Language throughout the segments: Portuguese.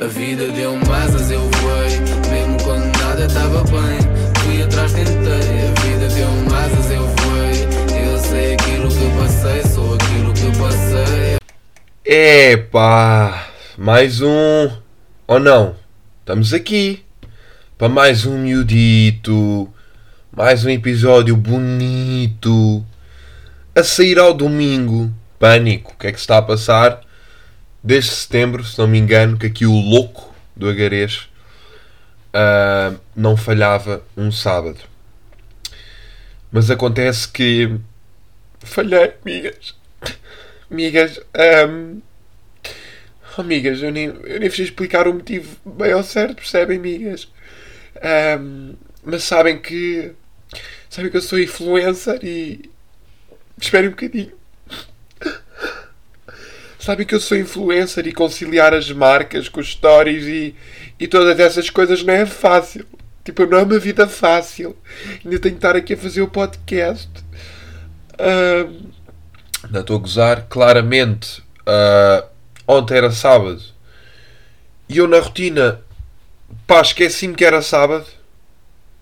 A vida deu-me asas, eu voei. Mesmo quando nada estava bem, fui atrás, tentei. A vida deu-me asas, eu voei. Eu sei aquilo que passei, sou aquilo que passei. Epá, mais um. Ou não? Estamos aqui para mais um miudito, mais um episódio bonito. A sair ao domingo. Pânico, o que é que se está a passar? Desde setembro, se não me engano, que aqui o louco do Agarês uh, não falhava um sábado. Mas acontece que falhei, amigas. Amigas, um, oh, amigas, eu nem, eu nem fiz explicar o motivo bem ao certo, percebem, amigas? Um, mas sabem que sabem que eu sou influencer e esperem um bocadinho. Sabem que eu sou influencer e conciliar as marcas com os stories e, e todas essas coisas não é fácil. Tipo, não é uma vida fácil. Ainda tenho que estar aqui a fazer o podcast. Uh, não estou a gozar. Claramente, uh, ontem era sábado. E eu na rotina, pá, esqueci-me que era sábado.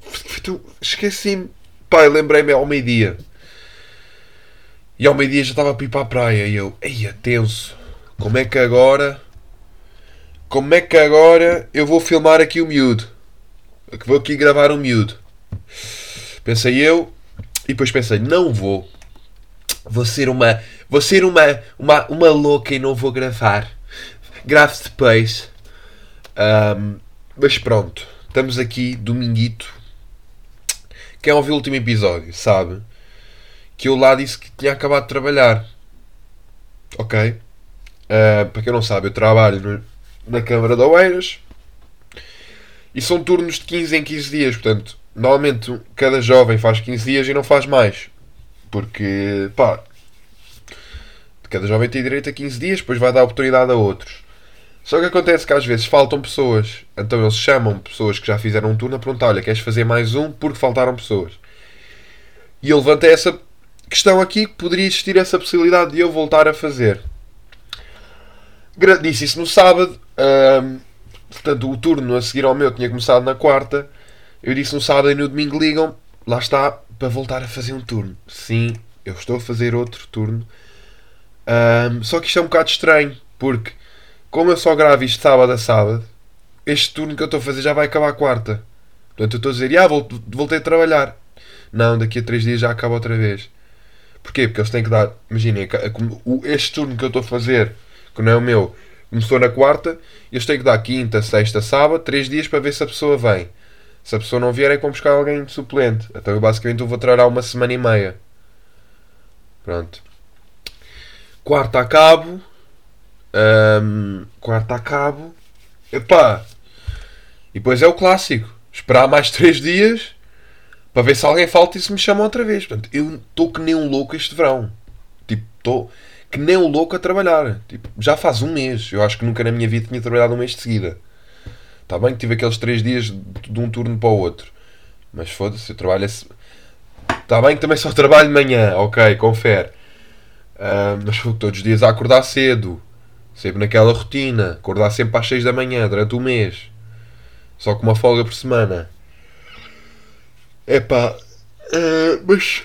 Esqueci-me. Pá, lembrei-me ao meio-dia. E ao meio-dia já estava a para a praia. E eu, ei, tenso. Como é que agora. Como é que agora eu vou filmar aqui o miúdo? Que vou aqui gravar um miúdo. Pensei eu. E depois pensei, não vou. Vou ser uma. Vou ser uma. Uma, uma louca e não vou gravar. Grave depois. Um, mas pronto. Estamos aqui, dominguito. Quem ouviu o último episódio sabe que eu lá disse que tinha acabado de trabalhar. Ok? Uh, para quem não sabe, eu trabalho na Câmara de Oeiras e são turnos de 15 em 15 dias. Portanto, normalmente cada jovem faz 15 dias e não faz mais. Porque, pá, cada jovem tem direito a 15 dias, depois vai dar oportunidade a outros. Só que acontece que às vezes faltam pessoas, então eles chamam pessoas que já fizeram um turno a perguntar: Olha, queres fazer mais um porque faltaram pessoas? E eu levantei essa questão aqui poderia existir essa possibilidade de eu voltar a fazer. Disse isso no sábado, um, portanto o turno a seguir ao meu tinha começado na quarta. Eu disse no sábado e no domingo ligam, lá está, para voltar a fazer um turno. Sim, eu estou a fazer outro turno. Um, só que isto é um bocado estranho, porque como eu só gravo isto sábado a sábado, este turno que eu estou a fazer já vai acabar a quarta. Portanto, eu estou a dizer, ah, voltei a trabalhar. Não, daqui a três dias já acaba outra vez. Porquê? Porque eles têm que dar. Imaginem, este turno que eu estou a fazer, que não é o meu, começou na quarta, eles têm que dar quinta, sexta, sábado, três dias para ver se a pessoa vem. Se a pessoa não vier, é como buscar alguém de suplente. Então eu basicamente vou trabalhar uma semana e meia. Pronto. Quarta a cabo. Um, quarta a cabo. Epá. E depois é o clássico. Esperar mais três dias para ver se alguém falta e se me chamam outra vez. Portanto, eu estou que nem um louco este verão. Tipo, estou que nem um louco a trabalhar. Tipo, já faz um mês. Eu acho que nunca na minha vida tinha trabalhado um mês de seguida. Está bem que tive aqueles três dias de um turno para o outro. Mas foda-se, eu trabalho. Está bem que também só trabalho de manhã, ok, confere. Uh, mas todos os dias a acordar cedo. Sempre naquela rotina. Acordar sempre às 6 da manhã durante o mês. Só com uma folga por semana. Epá. Uh, mas.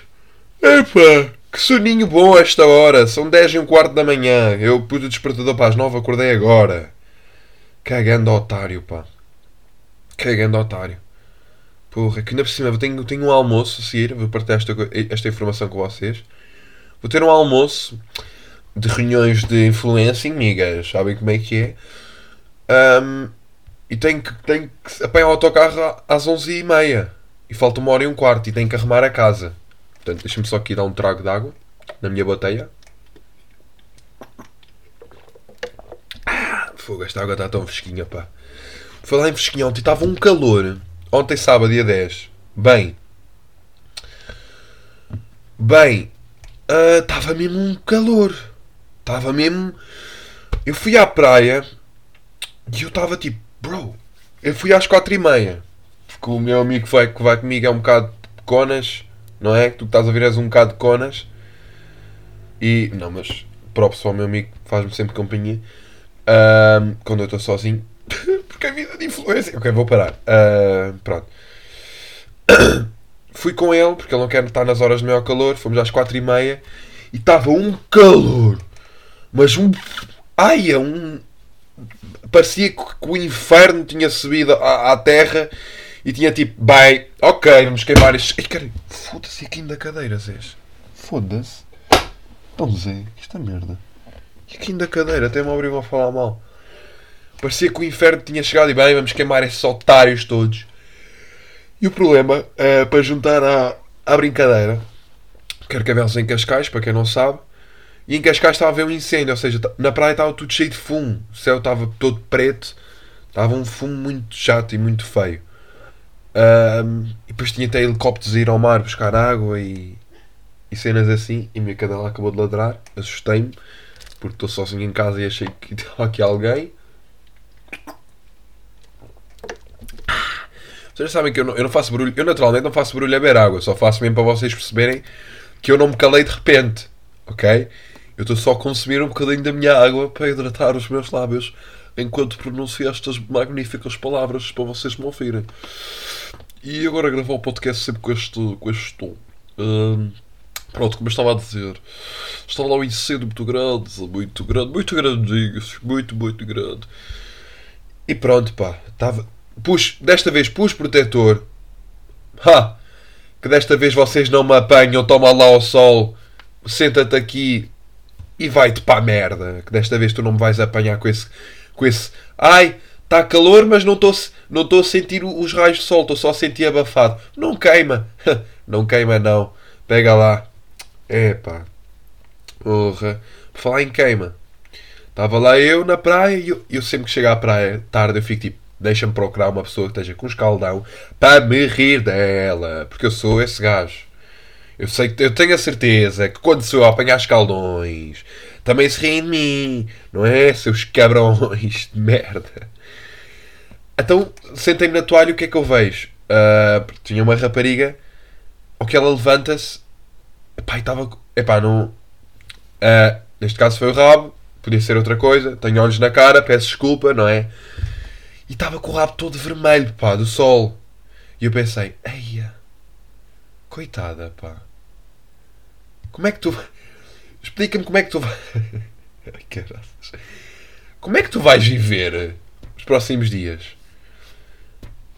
Epá. Que soninho bom esta hora. São 10 e um quarto da manhã. Eu pus o despertador para as 9, acordei agora. Cagando otário, pá. Cagando otário. Porra, que ainda por cima eu tenho, tenho um almoço a seguir. Vou partilhar esta, esta informação com vocês. Vou ter um almoço de reuniões de influência, amigas. Sabem como é que é? Um, e tenho que, tenho que apanhar o autocarro às 11h30 e falta uma hora e um quarto e tenho que arrumar a casa. Portanto, deixa-me só aqui dar um trago de água na minha boteia. Ah, fogo, esta água está tão fresquinha, pá. Falar em fresquinha, ontem estava um calor. Ontem, sábado, dia 10. Bem. Bem. Ah, estava uh, mesmo um calor. Estava mesmo. Eu fui à praia e eu estava tipo, bro. Eu fui às quatro e meia que o meu amigo que vai, que vai comigo é um bocado conas, não é? Que tu estás a ouvir és um bocado de conas. E. Não, mas próprio só o meu amigo faz-me sempre companhia. Quando eu estou sozinho. Porque a vida de influência. Ok, vou parar. Uh, pronto. Fui com ele, porque ele não quer estar nas horas de maior calor. Fomos às quatro e meia e estava um calor. Mas um. Ai, é um. Parecia que o inferno tinha subido à, à terra e tinha tipo, bem, ok, vamos queimar estes. Ai, cara, foda-se aqui da cadeira, Zés. Foda-se. Então, Zé, isto é merda. E aqui da cadeira, até me obrigam a falar mal. Parecia que o inferno tinha chegado e bem, vamos queimar esses otários todos. E o problema, é, para juntar à, à brincadeira, Carcavelos em Cascais, para quem não sabe, e em Cascais estava a haver um incêndio, ou seja, na praia estava tudo cheio de fumo, o céu estava todo preto, estava um fumo muito chato e muito feio. Um, e depois tinha até helicópteros a ir ao mar buscar água e, e cenas assim, e a minha cadela acabou de ladrar, assustei-me, porque estou sozinho em casa e achei que estava aqui alguém. Vocês sabem que eu não, eu não faço barulho, eu naturalmente não faço barulho a beber água, só faço mesmo para vocês perceberem que eu não me calei de repente, ok? Eu estou só a consumir um bocadinho da minha água para hidratar os meus lábios enquanto pronuncio estas magníficas palavras para vocês me ouvirem. E agora gravar o podcast sempre com este, com este tom. Um, pronto, como eu estava a dizer, estava lá um incêndio muito grande, muito grande, muito grande, muito, muito grande. E pronto, pá, estava. Pus, desta vez pus protetor. Ha! Que desta vez vocês não me apanham, toma lá ao sol, senta-te aqui e vai-te para a merda. Que desta vez tu não me vais apanhar com esse. com esse. Ai, está calor, mas não estou não a sentir os raios de sol, estou só a sentir abafado. Não queima. não queima, não. Pega lá. Epá. Porra. Por falar em queima. Estava lá eu na praia e eu, eu sempre que chego à praia tarde eu fico tipo, deixa-me procurar uma pessoa que esteja com escaldão para me rir dela. Porque eu sou esse gajo. Eu sei eu tenho a certeza que quando sou a apanhar escaldões também se riem de mim, não é? Seus cabrões de merda. Então sentei-me na toalha e o que é que eu vejo? Uh, tinha uma rapariga, ao que ela levanta-se, epá, estava. Epá, não. Uh, neste caso foi o rabo, podia ser outra coisa. Tenho olhos na cara, peço desculpa, não é? E estava com o rabo todo vermelho, pá, do sol. E eu pensei, eia, coitada, pá. Como é que tu. Explica-me como é que tu vais. Como é que tu vais viver os próximos dias?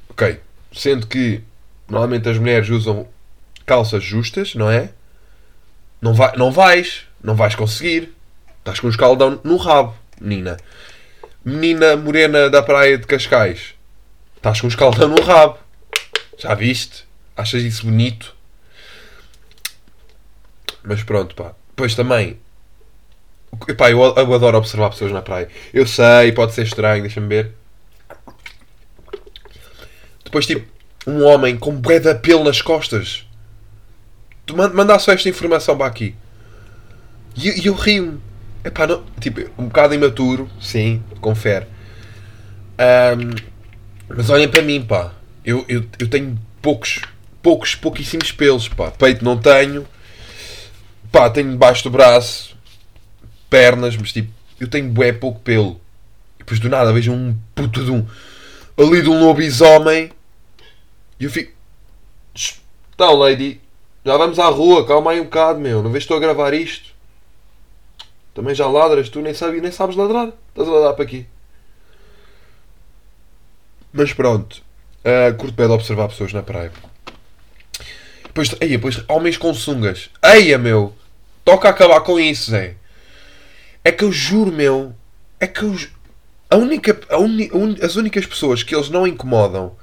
Ok. Sendo que normalmente as mulheres usam calças justas, não é? Não, vai, não vais. Não vais conseguir. Estás com um escaldão no rabo, menina. Menina morena da praia de Cascais. Estás com um escaldão no rabo. Já viste? Achas isso bonito? Mas pronto, pá. Pois também. Epá, eu, eu adoro observar pessoas na praia. Eu sei, pode ser estranho, deixa-me ver. Depois, tipo, um homem com bué de pelo nas costas. Tu manda só esta informação para aqui. E, e eu rio-me. Epá, não, tipo, um bocado imaturo, sim, confere. Um, mas olhem para mim, pá. Eu, eu, eu tenho poucos, poucos, pouquíssimos pelos, pá. Peito não tenho. Pá, tenho debaixo do braço. Pernas, mas tipo, eu tenho bué pouco pelo. E depois do nada vejo um puto de um... Ali de um lobisomem. E eu fico... Então, lady, já vamos à rua, calma aí um bocado, meu. Não vês estou a gravar isto? Também já ladras, tu nem, sabes, nem sabes ladrar. Estás a ladrar para aqui. Mas pronto. Uh, curto bem de observar pessoas na praia. Depois, eia, depois homens com sungas. Eia, meu. Toca acabar com isso, Zé. É que eu juro, meu. É que eu. A única, a uni, un, as únicas pessoas que eles não incomodam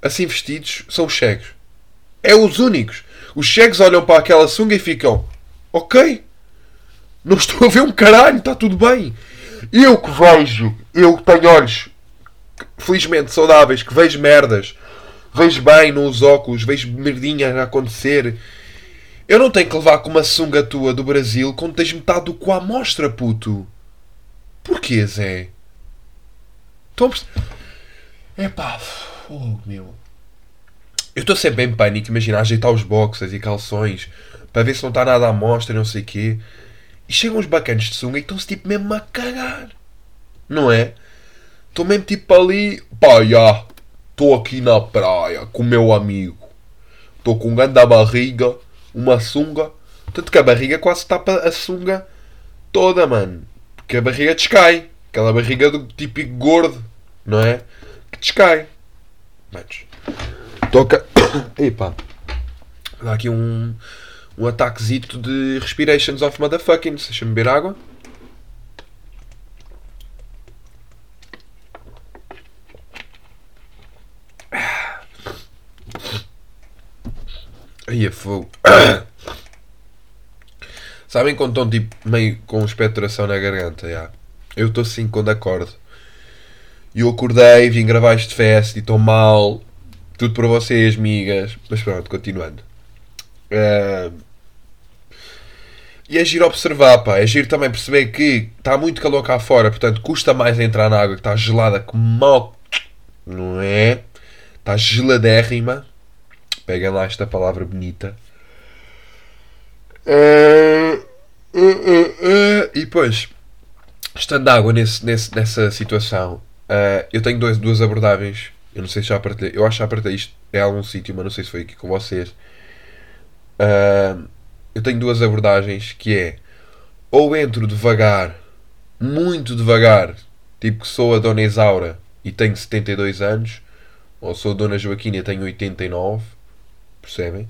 assim vestidos são os cegos. É os únicos. Os cegos olham para aquela sunga e ficam. Ok. Não estou a ver um caralho, está tudo bem. Eu que vejo, eu que tenho olhos felizmente saudáveis, que vejo merdas, vejo bem nos óculos, vejo merdinha a acontecer. Eu não tenho que levar com uma sunga tua do Brasil quando tens metade do cu à mostra, puto. Porquê, Zé? Estão a perceber? É pá, oh, meu. Eu estou sempre em pânico, imagina, ajeitar os boxers e calções para ver se não está nada à mostra, não sei o quê. E chegam os bacanas de sunga e estão-se tipo mesmo a cagar. Não é? Estou mesmo tipo ali, pá, já. Estou aqui na praia com o meu amigo. Estou com um grande barriga, uma sunga. Tanto que a barriga quase tapa a sunga toda, mano. Porque a barriga descai. Aquela barriga do típico gordo, não é? Que descai. Mas. Toca. Epá. Dá aqui um. Um ataquezito de respirations of motherfucking. Deixa-me beber água. Fogo. Sabem quando estão tipo meio com expectoração na garganta? Eu estou assim quando acordo. E eu acordei, vim gravar este fest e estou mal. Tudo para vocês, migas. Mas pronto, continuando. Uh... E é giro observar, pá. É giro também perceber que está muito calor cá fora, portanto custa mais entrar na água que está gelada como mal. Não é? Está geladérrima. Peguem lá esta palavra bonita. Uh, uh, uh, e depois, estando água nesse, nesse, nessa situação, eu tenho dois, duas abordagens. Eu não sei se já partilhei. Eu acho que já partilhei isto em algum sítio, mas não sei se foi aqui com vocês. eu tenho duas abordagens que é ou entro devagar, muito devagar, tipo que sou a Dona Isaura e tenho 72 anos, ou sou a Dona Joaquina e tenho 89 percebem?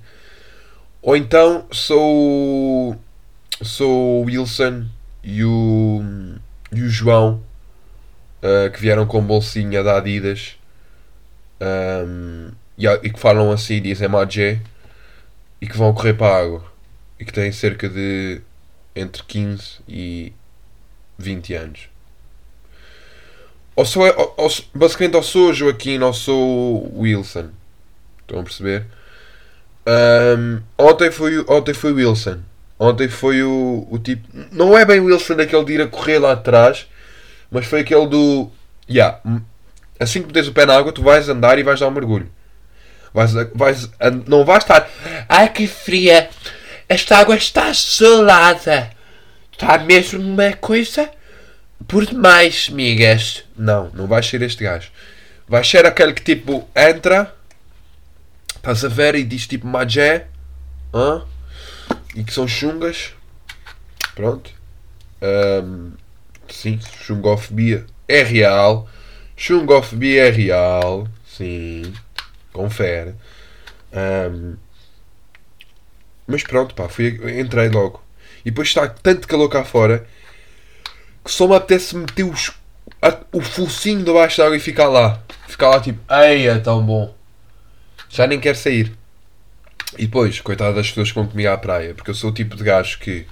Ou então sou sou o Wilson e o, e o João uh, que vieram com bolsinha da Adidas um, e, e, que falam assim, dizem Magé e que vão correr para a água e que têm cerca de entre 15 e 20 anos. Ou sou, ou, ou, basicamente ou sou Joaquim ou sou Wilson. Estão a perceber? Um, ontem, foi, ontem foi Wilson. Ontem foi o, o tipo. Não é bem Wilson daquele de ir a correr lá atrás, mas foi aquele do. Yeah, assim que metes o pé na água, tu vais andar e vais dar um mergulho. Vais, vais, não vais estar. Ai que fria! Esta água está gelada! Está mesmo uma coisa por demais, migas. Não, não vais ser este gajo. Vais ser aquele que tipo entra Estás a ver e diz tipo Magé. Hã? E que são chungas. Pronto. Um, sim, chungofobia é real. Chungofobia é real. Sim. Confere. Um, mas pronto, pá, fui, entrei logo. E depois está tanto calor cá fora que só me apetece meter os, a, o focinho debaixo da água e ficar lá. Ficar lá tipo, ei, é tão bom já nem quero sair. E depois, coitado das pessoas que vão comigo à praia, porque eu sou o tipo de gajo que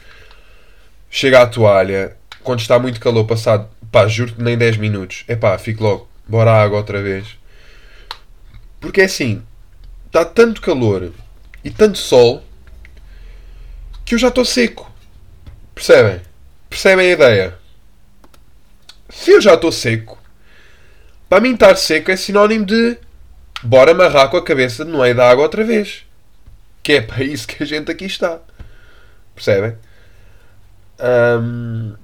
chega à toalha, quando está muito calor, passado, pá, juro-te, nem 10 minutos, é pá, fico logo, bora à água outra vez. Porque é assim, está tanto calor e tanto sol que eu já estou seco. Percebem? Percebem a ideia? Se eu já estou seco, para mim estar seco é sinónimo de bora amarrar com a cabeça no meio da água outra vez. Que é para isso que a gente aqui está. Percebem? Um,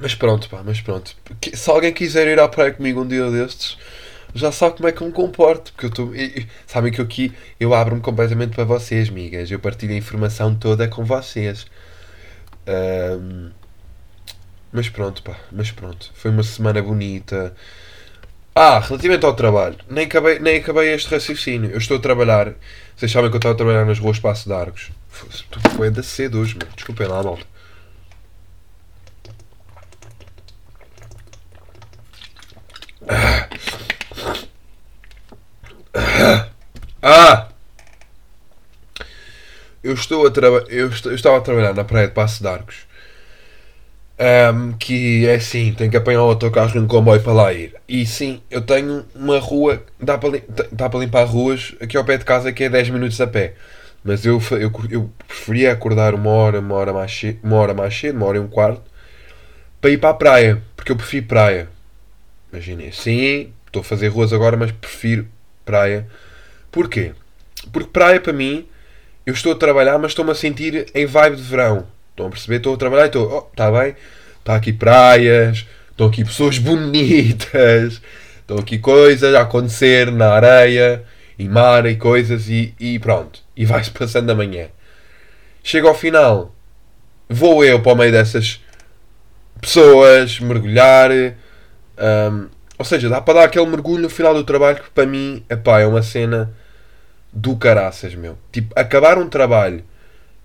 mas pronto, pá, mas pronto. Se alguém quiser ir à praia comigo um dia destes, já sabe como é que eu me comporto. Porque eu estou. Sabem que eu aqui eu abro-me completamente para vocês, migas. Eu partilho a informação toda com vocês. Um, mas pronto, pá, mas pronto. Foi uma semana bonita. Ah, relativamente ao trabalho, nem acabei, nem acabei este raciocínio. Eu estou a trabalhar. Vocês sabem que eu estava a trabalhar nas ruas Passo de Argos. Foi ainda cedo hoje, mano. Desculpem lá, malta. Ah! Eu estou a trabalhar. Eu, eu estava a trabalhar na praia de Passo de Arcos um, que é assim, tenho que apanhar o autocarro e um comboio para lá ir. E sim, eu tenho uma rua, dá para, dá para limpar ruas aqui ao pé de casa que é 10 minutos a pé. Mas eu, eu, eu preferia acordar uma hora, uma hora mais cedo, uma hora mais cedo, uma hora e um quarto, para ir para a praia, porque eu prefiro praia. Imaginem, sim, estou a fazer ruas agora, mas prefiro praia. Porquê? Porque praia para mim, eu estou a trabalhar, mas estou-me a sentir em vibe de verão. Estão a perceber? Estou a trabalhar e estou, oh, está bem, está aqui praias, estão aqui pessoas bonitas, estão aqui coisas a acontecer na areia e mar e coisas e, e pronto. E vai-se passando a manhã. Chega ao final, vou eu para o meio dessas pessoas, mergulhar. hum, ou seja, dá para dar aquele mergulho no final do trabalho que para mim epá, é uma cena do caraças, meu. Tipo, acabar um trabalho,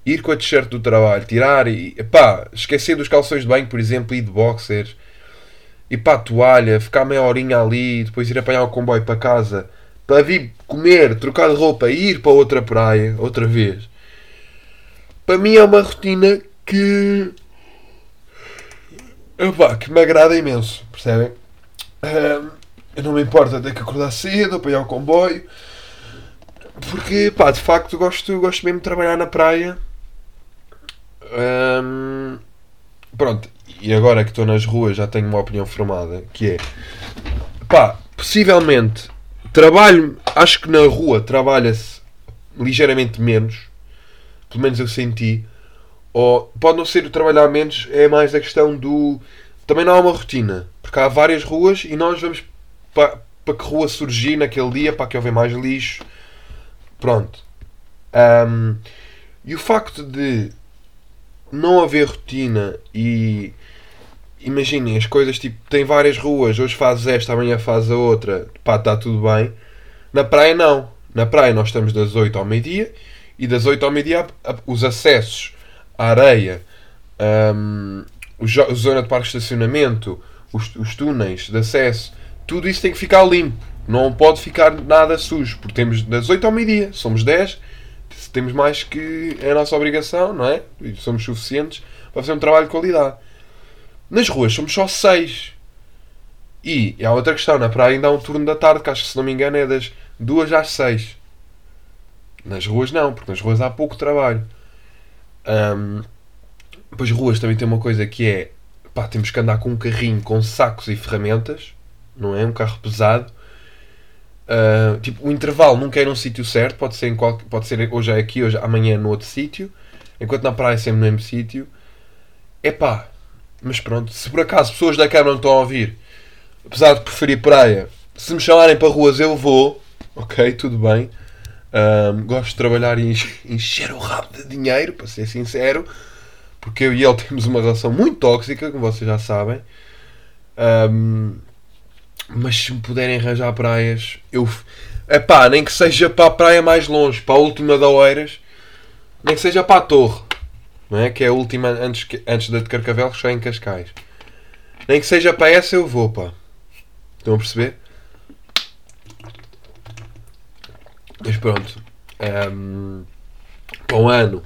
ir com a t-shirt do trabalho, tirar e epá, esquecer dos calções de banho, por exemplo, e de boxers, para a toalha, ficar meia horinha ali, depois ir apanhar o comboio para casa, para vir comer, trocar de roupa e ir para outra praia, outra vez. Para mim é uma rotina que. Epá, que me agrada imenso, percebem? Ahm, eu não me importa ter que acordar cedo, apanhar o comboio, porque, pá, de facto gosto, gosto mesmo de trabalhar na praia. Pronto, e agora que estou nas ruas já tenho uma opinião formada, que é, pá, possivelmente trabalho, acho que na rua trabalha-se ligeiramente menos, pelo menos eu senti, ou pode não ser o trabalhar menos, é mais a questão do. Também não há uma rotina, porque há várias ruas e nós vamos para, que rua surgir naquele dia, para que houver mais lixo. Pronto. Ahm, e o facto de não haver rotina e imaginem as coisas tipo tem várias ruas, hoje fazes esta, amanhã fazes a outra, pá, está tudo bem. Na praia não. Na praia nós estamos das 8 ao meio-dia e das 8 ao meio-dia os acessos à areia, jo- a zona de parque de estacionamento, os, os túneis de acesso, tudo isso tem que ficar limpo. Não pode ficar nada sujo, porque temos das 8 ao meio-dia, somos 10, temos mais que é a nossa obrigação, não é? E somos suficientes para fazer um trabalho de qualidade. Nas ruas somos só 6. E há outra questão, na praia ainda há um turno da tarde, que acho que se não me engano é das 2 às 6. Nas ruas não, porque nas ruas há pouco trabalho. Depois ruas também tem uma coisa que é pá, temos que andar com um carrinho com sacos e ferramentas, não é? Um carro pesado. Ah, tipo, o intervalo nunca é num sítio certo, pode ser, em qual, pode ser hoje é aqui, hoje amanhã é no outro sítio, enquanto na praia é sempre no mesmo sítio. É pá, mas pronto, se por acaso pessoas da Câmara não estão a ouvir, apesar de preferir praia, se me chamarem para ruas eu vou, ok, tudo bem. Ahm, gosto de trabalhar e enche- encher o rabo de dinheiro, para ser sincero, porque eu e ele temos uma relação muito tóxica, como vocês já sabem. Ahm, mas se me puderem arranjar praias, eu. Epá, nem que seja para a praia mais longe, para a última da Oeiras, nem que seja para a Torre, não é? Que é a última antes, que- antes da de Carcavelos, só em Cascais. Nem que seja para essa, eu vou, pá. Estão a perceber? Mas pronto. Para um ano,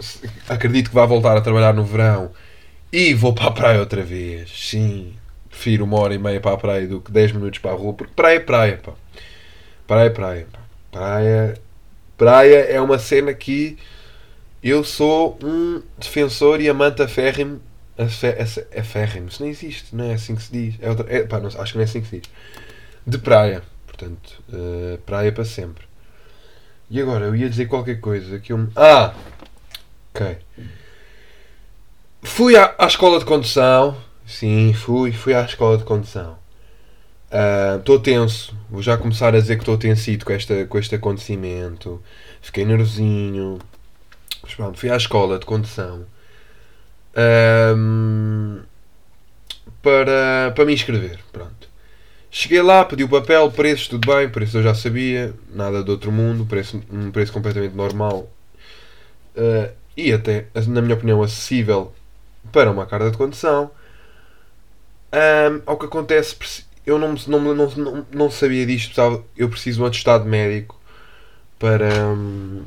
se- acredito que vai voltar a trabalhar no verão e vou para a praia outra vez. Sim, prefiro uma hora e meia para a praia do que 10 minutos para a rua, porque praia é praia, pá. Praia é praia, pá. Praia, praia é uma cena que eu sou um defensor e amante aférrimo. Aférrimo, isso não existe, não é assim que se diz. É outra, é, pá, não, acho que não é assim que se diz. De praia, portanto, eh, praia para sempre. E agora, eu ia dizer qualquer coisa que eu. me- Ah! Ok. Fui à, à escola de condução. Sim, fui, fui à escola de condução. Estou tenso. Vou já começar a dizer que estou tensido com, esta, com este acontecimento. Fiquei nervosinho. Mas pronto, fui à escola de condução. Ahm, para, para me inscrever. Pronto. Cheguei lá, pedi o papel, preços, tudo bem, preços eu já sabia, nada de outro mundo, preço, um preço completamente normal ah, e até, na minha opinião, acessível para uma carta de condução. Ahm, ao que acontece, eu não, não, não, não, sabia disto, eu preciso de um atestado médico para. hum,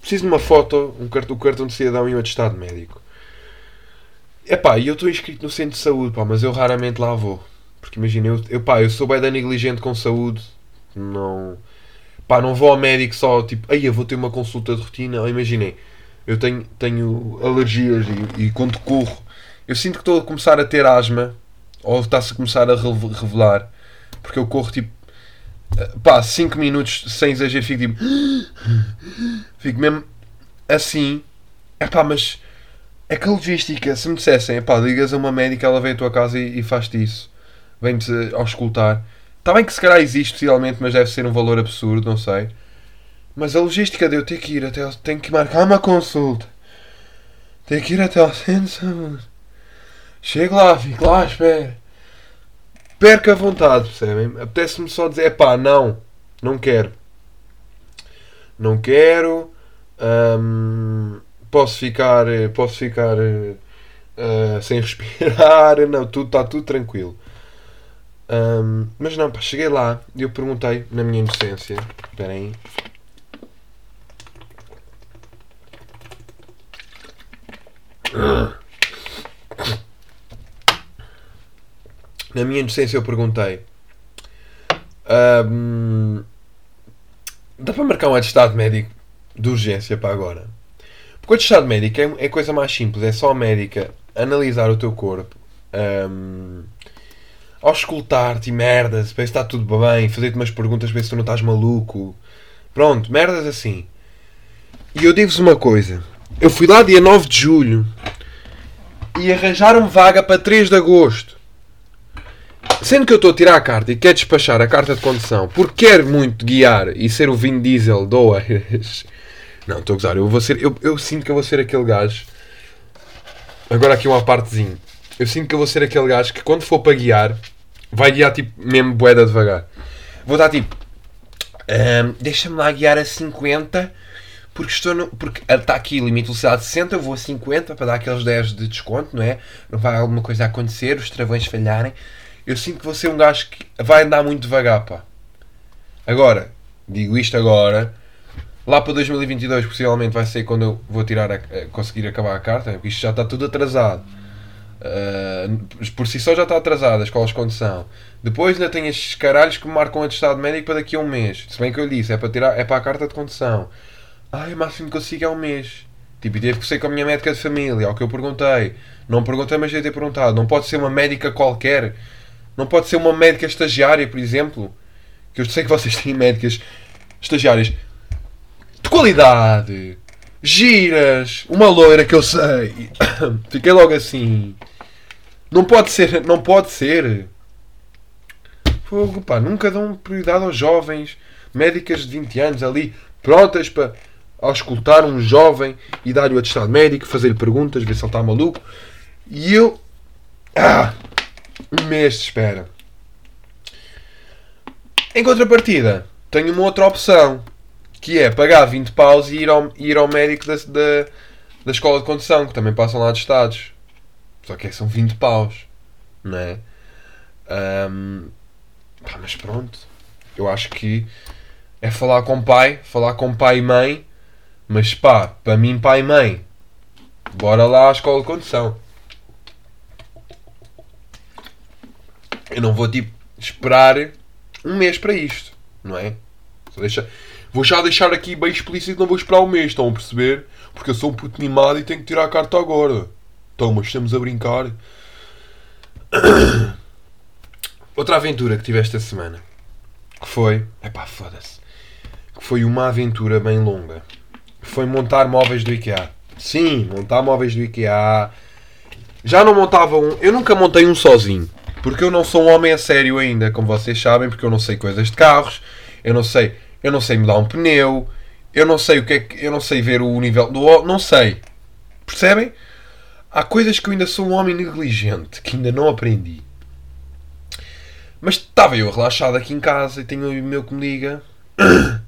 preciso de uma foto, um cartão, um cartão de cidadão e um atestado médico. Epá, eu estou inscrito no centro de saúde, pá, mas eu raramente lá vou. Porque imagina, eu, eu, pá, eu sou bem da negligente com saúde. Não. Pá, não vou ao médico só tipo, aí eu vou ter uma consulta de rotina. Ou Imaginem, eu tenho, tenho alergias e, e quando corro, eu sinto que estou a começar a ter asma. Ou está-se a começar a reve- revelar. Porque eu corro tipo. eh, Pá, 5 minutos sem exagero, fico tipo. Fico mesmo assim. Epá, mas É que a logística, se me dissessem, pá, ligas a uma médica, ela vem à tua casa e, e faz-te isso, vem-te auscultar. Está bem que se calhar existe possivelmente, mas deve ser um valor absurdo, não sei. Mas a logística de eu ter que ir até. Tenho que marcar uma consulta. Tenho que ir até ao centro de saúde. Chego lá, fico lá, espera. Perco a vontade, percebem? Apetece-me só dizer, pá, não, não quero. Não quero. hum, posso ficar. Posso ficar. uh, sem respirar. Não, tudo, está tudo tranquilo. Hum, mas não, pá, cheguei lá e eu perguntei, na minha inocência. Espera aí. Na minha inocência eu perguntei. hum, dá para marcar um atestado médico de urgência para agora? Porque o atestado médico é, é coisa mais simples, é só a médica analisar o teu corpo, hum, auscultar-te merdas, ver se está tudo bem, fazer-te umas perguntas ver se tu não estás maluco. Pronto, merdas assim. E eu digo-vos uma coisa. Eu fui lá dia 9 de julho e arranjaram vaga para 3 de agosto. Sendo que eu estou a tirar a carta e quero despachar a carta de condução porque quero muito guiar e ser o Vin Diesel do Oeiras. Não, estou a gozar. Eu, vou ser, eu, eu sinto que eu vou ser aquele gajo. Agora aqui uma partezinha. Eu sinto que eu vou ser aquele gajo que quando for para guiar, vai guiar tipo mesmo boeda devagar. Vou dar tipo. "Ahm, Deixa-me lá guiar a 50 porque estou no, porque está aqui o limite de velocidade de 60, eu vou a 50 para dar aqueles 10 de desconto, não é? Não vai alguma coisa acontecer, os travões falharem. Eu sinto que vou ser um gajo que vai andar muito devagar, pá. Agora, digo isto agora, lá para 2022 possivelmente vai ser quando eu vou tirar a, a- conseguir acabar a carta, porque isto já está tudo atrasado. Ah, por si só já está atrasado as escolas de condução. Depois ainda tem estes caralhos que marcam atestado médico para daqui a um mês. Se bem que eu lhe disse, é para, tirar, é para a carta de condução. Ai, o máximo que consigo é um mês. Tipo, e teve que ser com a minha médica de família, ao que eu perguntei. Não perguntei, mas já ter perguntado. Não pode ser uma médica qualquer. Não pode ser uma médica estagiária, por exemplo. Que eu sei que vocês têm médicas estagiárias de qualidade, giras, uma loira que eu sei. Fiquei logo assim. Não pode ser, não pode ser. Fogo, pá, nunca dão prioridade aos jovens, médicas de 20 anos ali, prontas para auscultar um jovem e dar-lhe o atestado médico, fazer-lhe perguntas, ver se ele está maluco. E eu. Ah! Um mês de espera. Em contrapartida, tenho uma outra opção, que é pagar 20 paus e ir ao, ir ao médico da, da, da escola de condução, que também passam lá de estados. Só que é, são 20 paus, não é? Ahm, pá, mas pronto, eu acho que é falar com pai, falar com pai e mãe, mas pá, para mim, pai e mãe, bora lá à escola de condução. Eu não vou tipo esperar um mês para isto, não é? Deixa... Vou já deixar aqui bem explícito, não vou esperar um mês, estão a perceber? Porque eu sou um puto mimado e tenho que tirar a carta agora. Então, mas estamos a brincar. Outra aventura que tive esta semana. Que foi. Epá, foda-se. Que foi uma aventura bem longa. Foi montar móveis do IKEA. Sim, montar móveis do IKEA. Já não montava um. Eu nunca montei um sozinho. Porque eu não sou um homem a sério ainda, como vocês sabem, porque eu não sei coisas de carros. Eu não sei. Eu não sei mudar um pneu. Eu não sei o que é que. Eu não sei ver o nível do. ó- Não sei. Percebem? Há coisas que eu ainda sou um homem negligente, que ainda não aprendi. Mas estava eu relaxado aqui em casa e tenho o meu que me liga.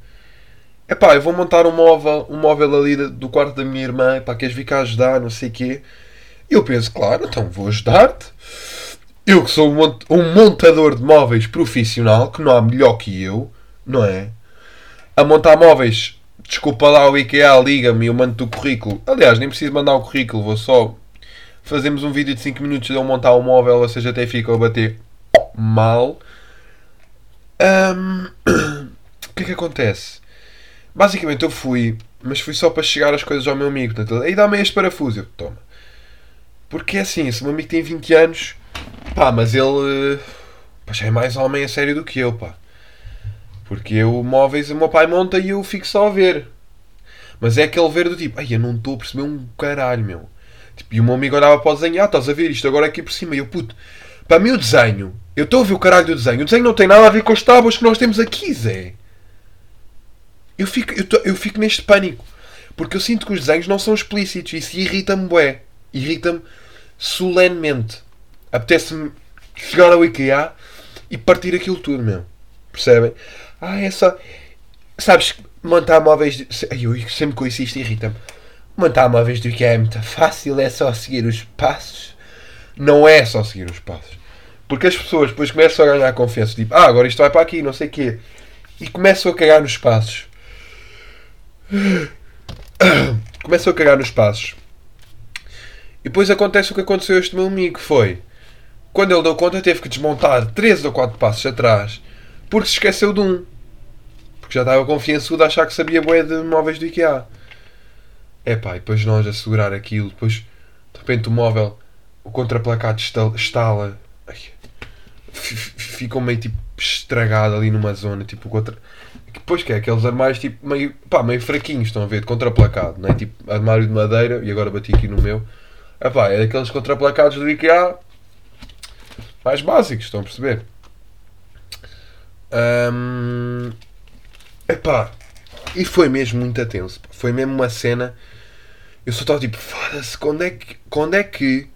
Epá, eu vou montar um móvel, um móvel ali do quarto da minha irmã. Epá, queres vir cá ajudar, não sei o quê. Eu penso, claro, então vou ajudar-te. Eu que sou um mont- um montador de móveis profissional, que não há melhor que eu, não é? A montar móveis, desculpa lá o IKEA, liga-me eu mando-te o currículo. Aliás, nem preciso mandar o currículo, vou só fazemos um vídeo de 5 minutos de eu montar o móvel, ou seja, até fica a bater mal. Ahm, o que é que acontece? Basicamente eu fui, mas fui só para chegar as coisas ao meu amigo. Portanto, aí dá-me este parafuso. Eu, toma. Porque é assim, se o meu amigo tem 20 anos, pá, mas ele eh, pá, já é mais homem a sério do que eu, pá. Porque eu, móveis, o meu pai monta e eu fico só a ver. Mas é aquele ver do tipo, ai, eu não estou a perceber um caralho, meu. Tipo, e o meu amigo olhava para o desenho, ah, estás a ver isto agora aqui por cima. E eu, puto, para mim o desenho, eu estou a ver o caralho do desenho. O desenho não tem nada a ver com as tábuas que nós temos aqui, Zé. Eu fico, eu, tô- eu fico neste pânico. Porque eu sinto que os desenhos não são explícitos. Isso irrita-me, bué. Irrita-me solenemente. Apetece-me chegar ao IKEA e partir aquilo tudo, meu. Percebem? Ah, é só... Sabes, montar móveis... De... Eu sempre com isso isto irrita-me. Montar móveis do IKEA é muito fácil. É só seguir os passos. Não é só seguir os passos. Porque as pessoas depois começam a ganhar confiança. Tipo, ah, agora isto vai para aqui, não sei o quê. E começam a cagar nos passos. Começam a cagar nos passos. E depois acontece o que aconteceu a este meu amigo. Foi... Quando ele deu conta, teve que desmontar 3 ou 4 passos atrás. Porque se esqueceu de um. Porque já estava confiançudo a achar que sabia bué de móveis do IKEA. É pá, e depois nós a segurar aquilo. Depois, de repente, o móvel, o contraplacado esta- estala. Ai, ficou meio tipo estragado ali numa zona. Tipo, contra... Depois que é aqueles armários tipo meio, pá, meio fraquinhos, estão a ver? De contraplacado, não é? Tipo armário de madeira. E agora bati aqui no meu. É pá, é daqueles contraplacados do IKEA mais básicos, estão a perceber? Hum, epá, e foi mesmo muito tenso. Foi mesmo uma cena. Eu só estava tipo, foda-se, quando é que. Quando é que.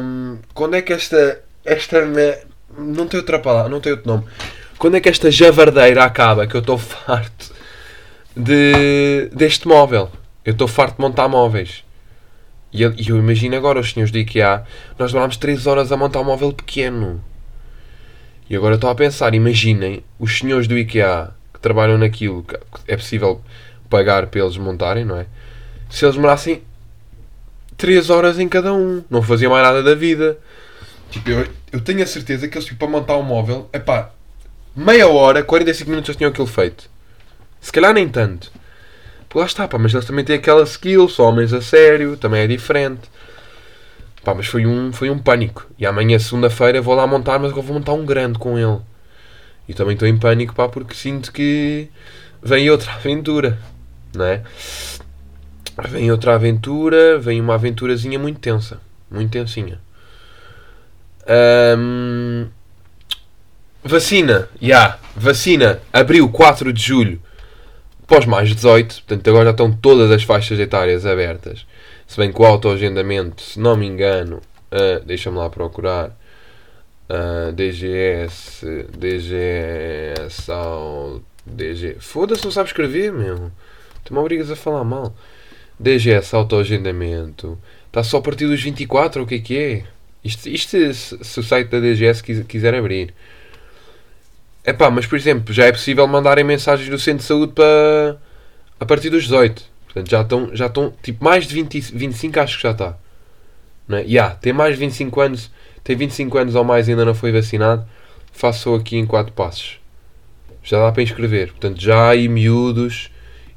hum, quando é que esta. Esta. Não tem outra palavra, não tem outro nome. Quando é que esta javardeira acaba? Que eu estou farto de, deste móvel. Eu estou farto de montar móveis. E eu, eu imagino agora os senhores do IKEA, nós demorámos 3 horas a montar um móvel pequeno. E agora estou a pensar, imaginem os senhores do IKEA que trabalham naquilo, que é possível pagar para eles montarem, não é? Se eles demorassem 3 horas em cada um, não faziam mais nada da vida. Tipo, eu, eu tenho a certeza que eles, tipo, para montar um móvel, é pá, meia hora, 45 minutos já tinham aquilo feito. Se calhar nem tanto. Pô, lá está, pá, mas eles também têm aquela skill, são homens a sério, também é diferente. Pá, mas foi um, foi um pânico. E amanhã, segunda-feira, vou lá montar, mas agora vou montar um grande com ele. E também estou em pânico, pá, porque sinto que vem outra aventura, não é? Vem outra aventura, vem uma aventurazinha muito tensa. Muito tensinha. Ahm, vacina, já, vacina, abriu 4 de julho pós mais 18, portanto agora já estão todas as faixas etárias abertas. Se bem que o autoagendamento, se não me engano, ah, deixa-me lá procurar, ah, DGS, DGS, ao, DG, foda-se, não sabe escrever, meu. Tu me obrigas a falar mal. DGS, autoagendamento, está só a partir dos 24, o que é que é? Isto, isto se, se o site da DGS quis- quiser abrir. É pá, mas por exemplo, já é possível mandarem mensagens do centro de saúde para a partir dos 18. Portanto, já estão, já estão tipo mais de 20, 25, acho que já está. Não é? Yeah, tem mais de 25 anos, tem 25 anos ou mais ainda não foi vacinado. Façam aqui em 4 passos. Já dá para inscrever. Portanto, já há aí miúdos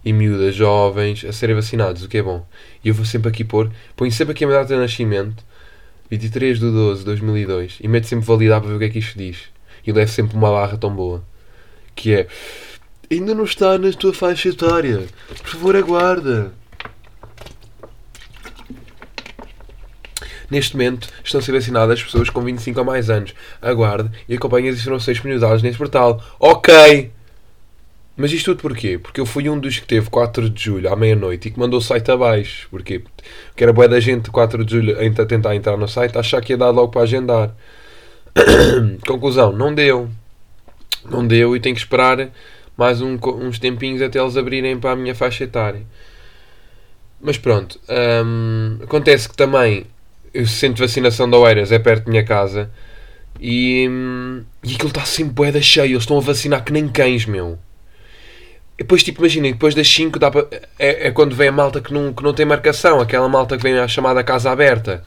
e miúdas jovens a serem vacinados, o que é bom. E eu vou sempre aqui pôr, ponho sempre aqui a minha data de nascimento, 23 de 12 de 2002, e meto sempre validar para ver o que é que isto diz e levo sempre uma barra tão boa que é ainda não está na tua faixa etária por favor aguarda Neste momento estão a ser vacinadas pessoas com 25 ou mais anos. Aguarde e acompanhe as informações disponibilizadas neste portal. Ok! Mas isto tudo porquê? Porque eu fui um dos que teve 4 de julho à meia-noite e que mandou o site abaixo. Porquê? Porque era boa da gente 4 de julho a tentar entrar no site achar que ia dar logo para agendar. Conclusão, não deu. Não deu e tenho que esperar mais um uns tempinhos até eles abrirem para a minha faixa etária. Mas pronto, hum, acontece que também o centro de vacinação da Oeiras é perto da minha casa e, hum, e aquilo está sempre boeda cheio. Eles estão a vacinar que nem cães, meu. E depois, tipo, imaginem, depois das 5 dá para, é, é quando vem a malta que não, que não tem marcação, aquela malta que vem à chamada casa aberta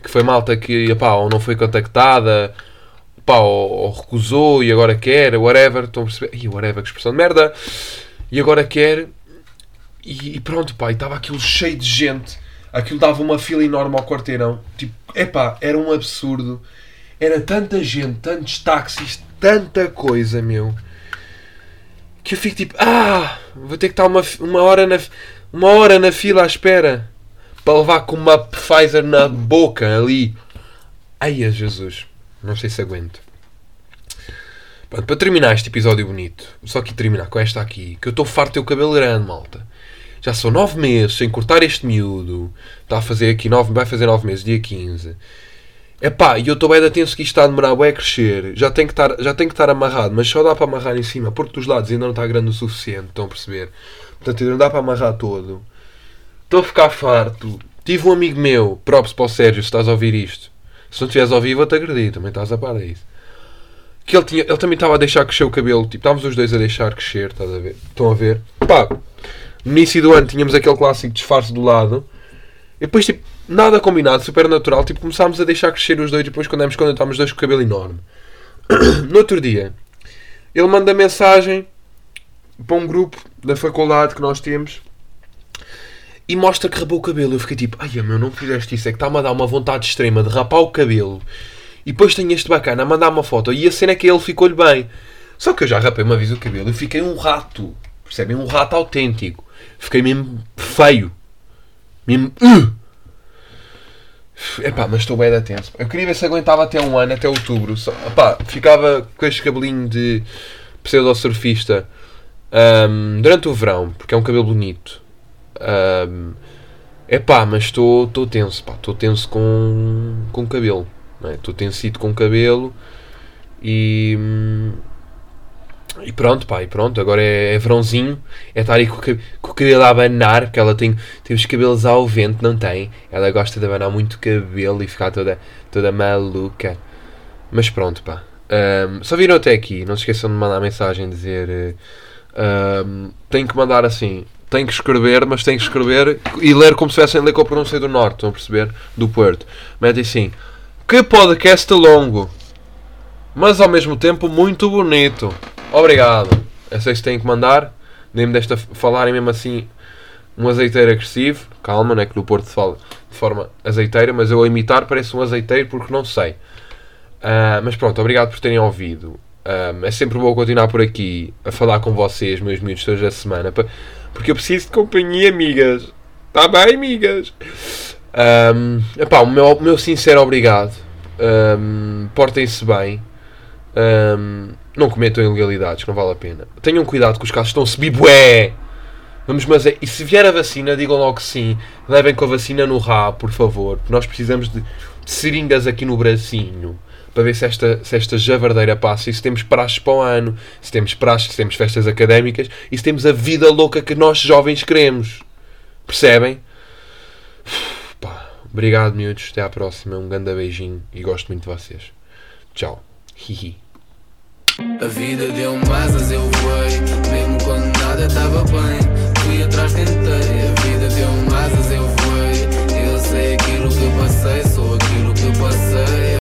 que foi malta que pá, ou não foi contactada pá, ou, ou recusou e agora quer, whatever, estão a perceber? Ih, whatever, que expressão de merda! E agora quer, e, e pronto, pá, e estava aquilo cheio de gente, aquilo dava uma fila enorme ao quarteirão, tipo, epá, era um absurdo, era tanta gente, tantos táxis, tanta coisa, meu, que eu fico tipo, ah, vou ter que estar uma, uma, hora, na, uma hora na fila à espera para levar com uma Pfizer na boca ali. Ai, a Jesus. Não sei se aguento. Pronto, para terminar este episódio bonito, só que terminar com esta aqui, que eu estou farto de ter o cabelo grande, malta. Já são 9 meses sem cortar este miúdo. Está a fazer aqui 9, vai fazer 9 meses, dia 15. Epá, e eu estou bem atento que isto está a demorar bem a crescer. Já tem, que estar, já tem que estar amarrado, mas só dá para amarrar em cima, porque dos lados ainda não está grande o suficiente, estão a perceber? Portanto, ainda não dá para amarrar todo. Estou a ficar farto. Tive um amigo meu, próprio para o Sérgio, se estás a ouvir isto. Se não estiveres a ouvir, vou-te agredir, também estás a par isso. Que ele, tinha, ele também estava a deixar crescer o cabelo, tipo, estávamos os dois a deixar crescer, estás a ver? Estão a ver? Pá, no início do ano tínhamos aquele clássico disfarce do lado. E depois, tipo, nada combinado, super natural. Tipo, começámos a deixar crescer os dois. Depois, quando andamos, quando estávamos dois com o cabelo enorme. no outro dia, ele manda mensagem para um grupo da faculdade que nós temos e mostra que rapou o cabelo. Eu fiquei tipo, ai meu, não fizeste isso. É que está-me a dar uma vontade extrema de rapar o cabelo. E depois tem este bacana a mandar uma foto. E a cena é que ele ficou-lhe bem. Só que eu já rapei uma vez o cabelo e fiquei um rato. Percebem? Um rato autêntico. Fiquei mesmo feio. Mesmo. Uh! Epá, mas estou bem da tenso. Eu queria ver se aguentava até um ano, até outubro. Só, epá, ficava com este cabelinho de pseudo-surfista um, durante o verão, porque é um cabelo bonito. Um, epá, mas estou tenso, estou tenso com, com cabelo. Estou é? tensido com cabelo e. E pronto, pá, e pronto, agora é, é verãozinho, é estar aí com, com, o cabelo a abanar, porque ela tem, tem os cabelos ao vento, não tem? Ela gosta de abanar muito cabelo e ficar toda, toda maluca. Mas pronto, pá. Um, só viram até aqui, não se esqueçam de mandar mensagem dizer. Um, tem que mandar assim, tem que escrever, mas tem que escrever e ler como se fossem ler com a pronúncia do Norte, estão a perceber? Do Porto. Mete assim: Que podcast longo, mas ao mesmo tempo muito bonito. Obrigado. Eu sei se têm que mandar. Nem-me desta falarem mesmo assim um azeiteiro agressivo. Calma, não é que no Porto se fala de forma azeiteira, mas eu a imitar parece um azeiteiro porque não sei. Uh, mas pronto, obrigado por terem ouvido. Um, é sempre bom continuar por aqui a falar com vocês, meus miúdos, toda a semana, porque eu preciso de companhia, amigas. Está bem, amigas? Um, epá, o, meu, o meu sincero obrigado. Um, Portem-se bem. Um, não cometam ilegalidades, não vale a pena. Tenham cuidado que os casos estão a subir bué. Vamos, mas é, e se vier a vacina, digam logo sim. Levem com a vacina no rabo, por favor. Nós precisamos de seringas aqui no bracinho para ver se esta, se esta javardeira passa e se temos praxes para o ano, se temos praxes, se temos festas académicas e se temos a vida louca que nós jovens queremos. Percebem? Pá, obrigado, miúdos. Até à próxima. Um grande beijinho e gosto muito de vocês. Tchau. Hihi. A vida deu mais as eu voei Mesmo quando nada estava bem Fui atrás, tentei A vida deu mais as eu voei Eu sei aquilo que passei